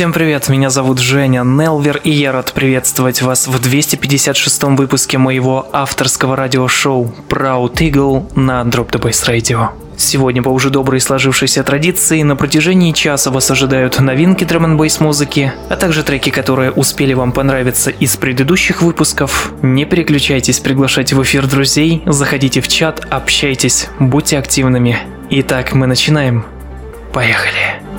Всем привет, меня зовут Женя Нелвер, и я рад приветствовать вас в 256-м выпуске моего авторского радиошоу Proud Eagle на Drop the Bass Radio. Сегодня по уже доброй сложившейся традиции на протяжении часа вас ожидают новинки драм н музыки, а также треки, которые успели вам понравиться из предыдущих выпусков. Не переключайтесь приглашать в эфир друзей, заходите в чат, общайтесь, будьте активными. Итак, мы начинаем. Поехали!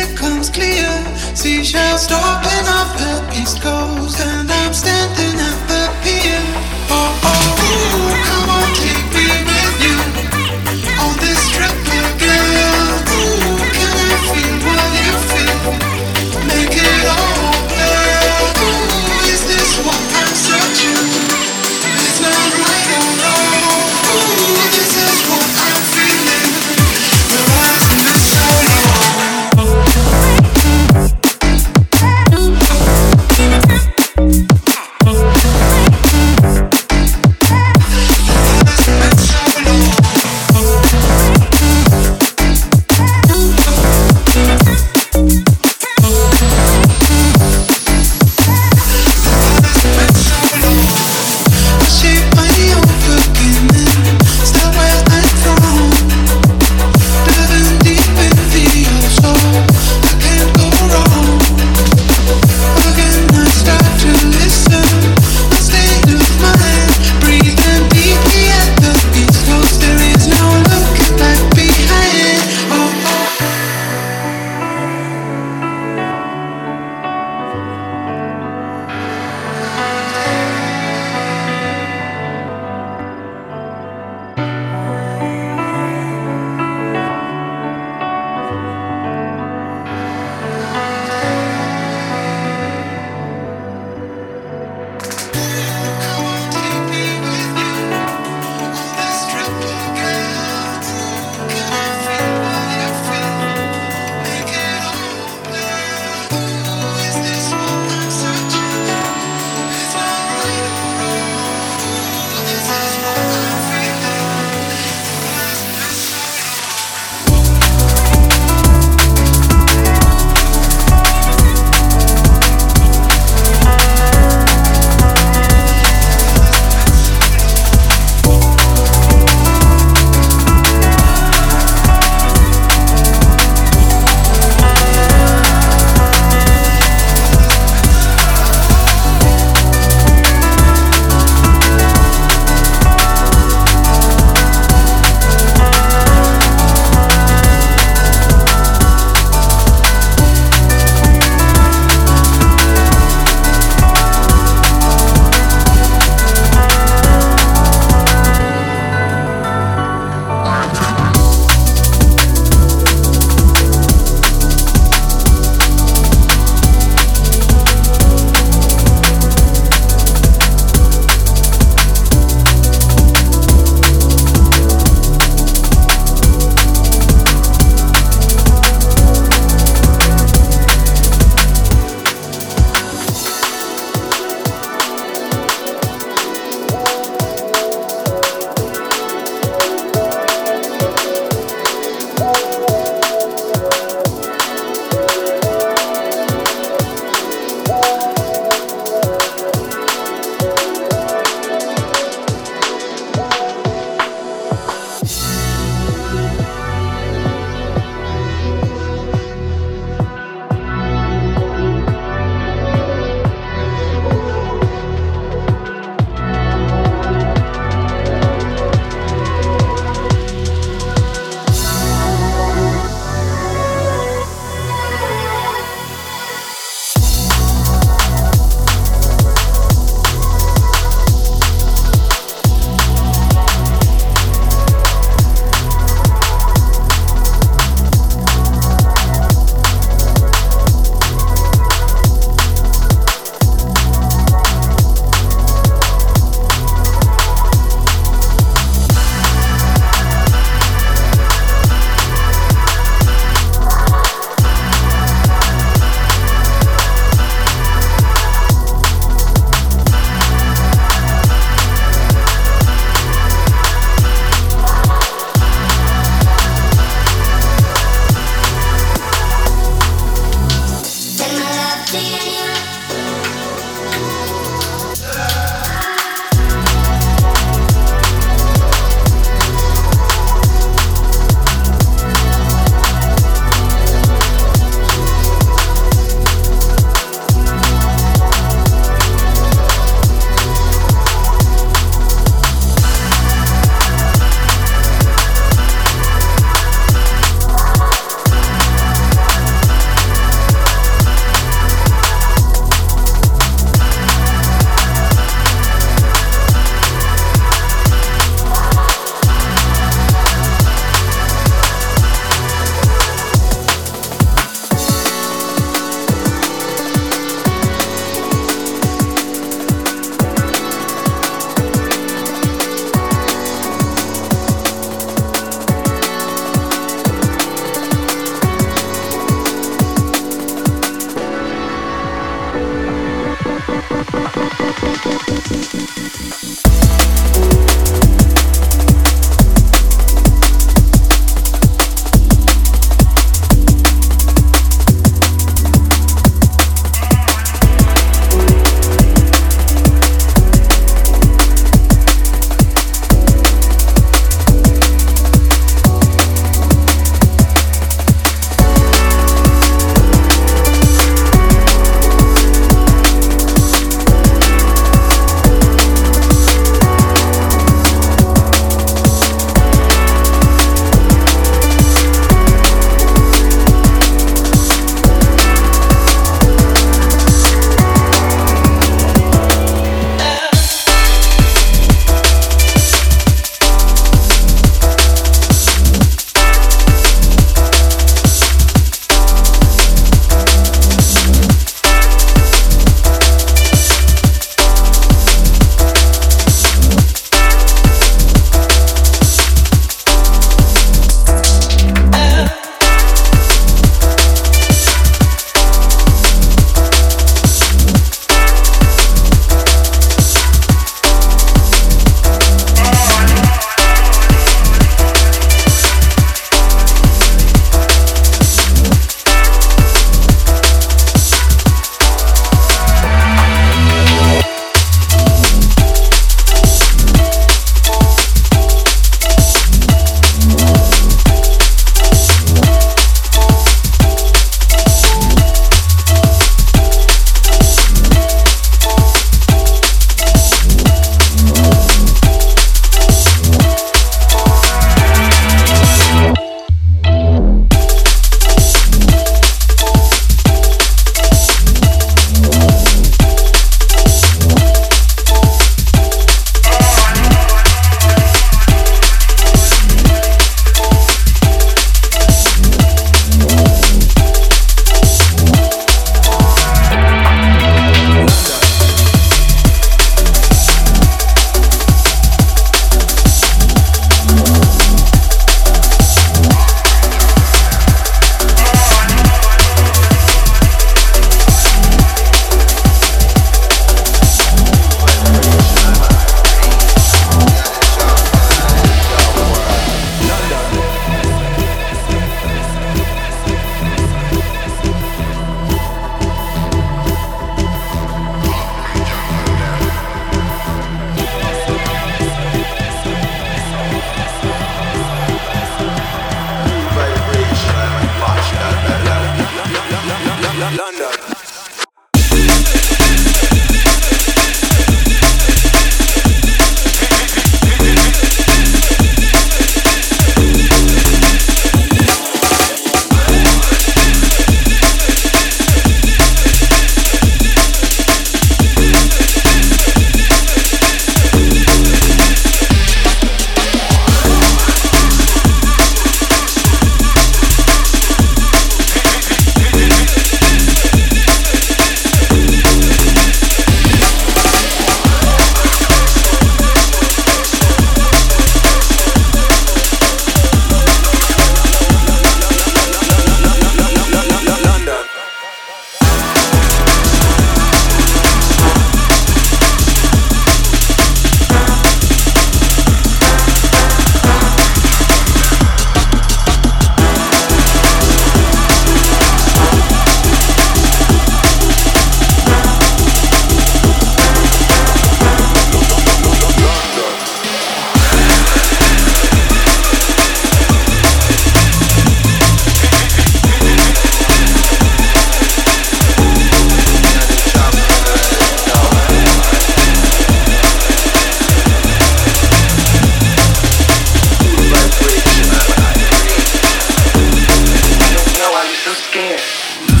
Aê!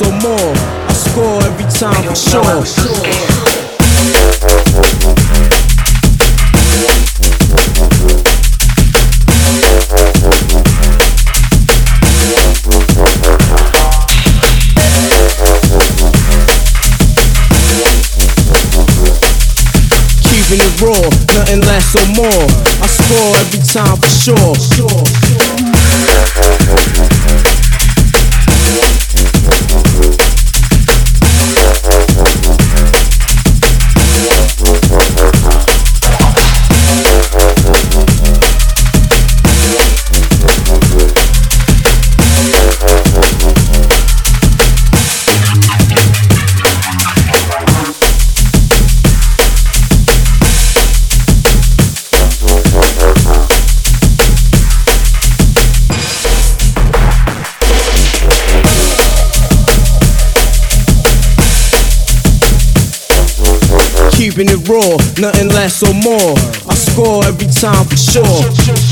six or more. I score every time for sure. keeping it raw, nothing less or more. I score every time for sure. raw, nothing less or more. I score every time for sure.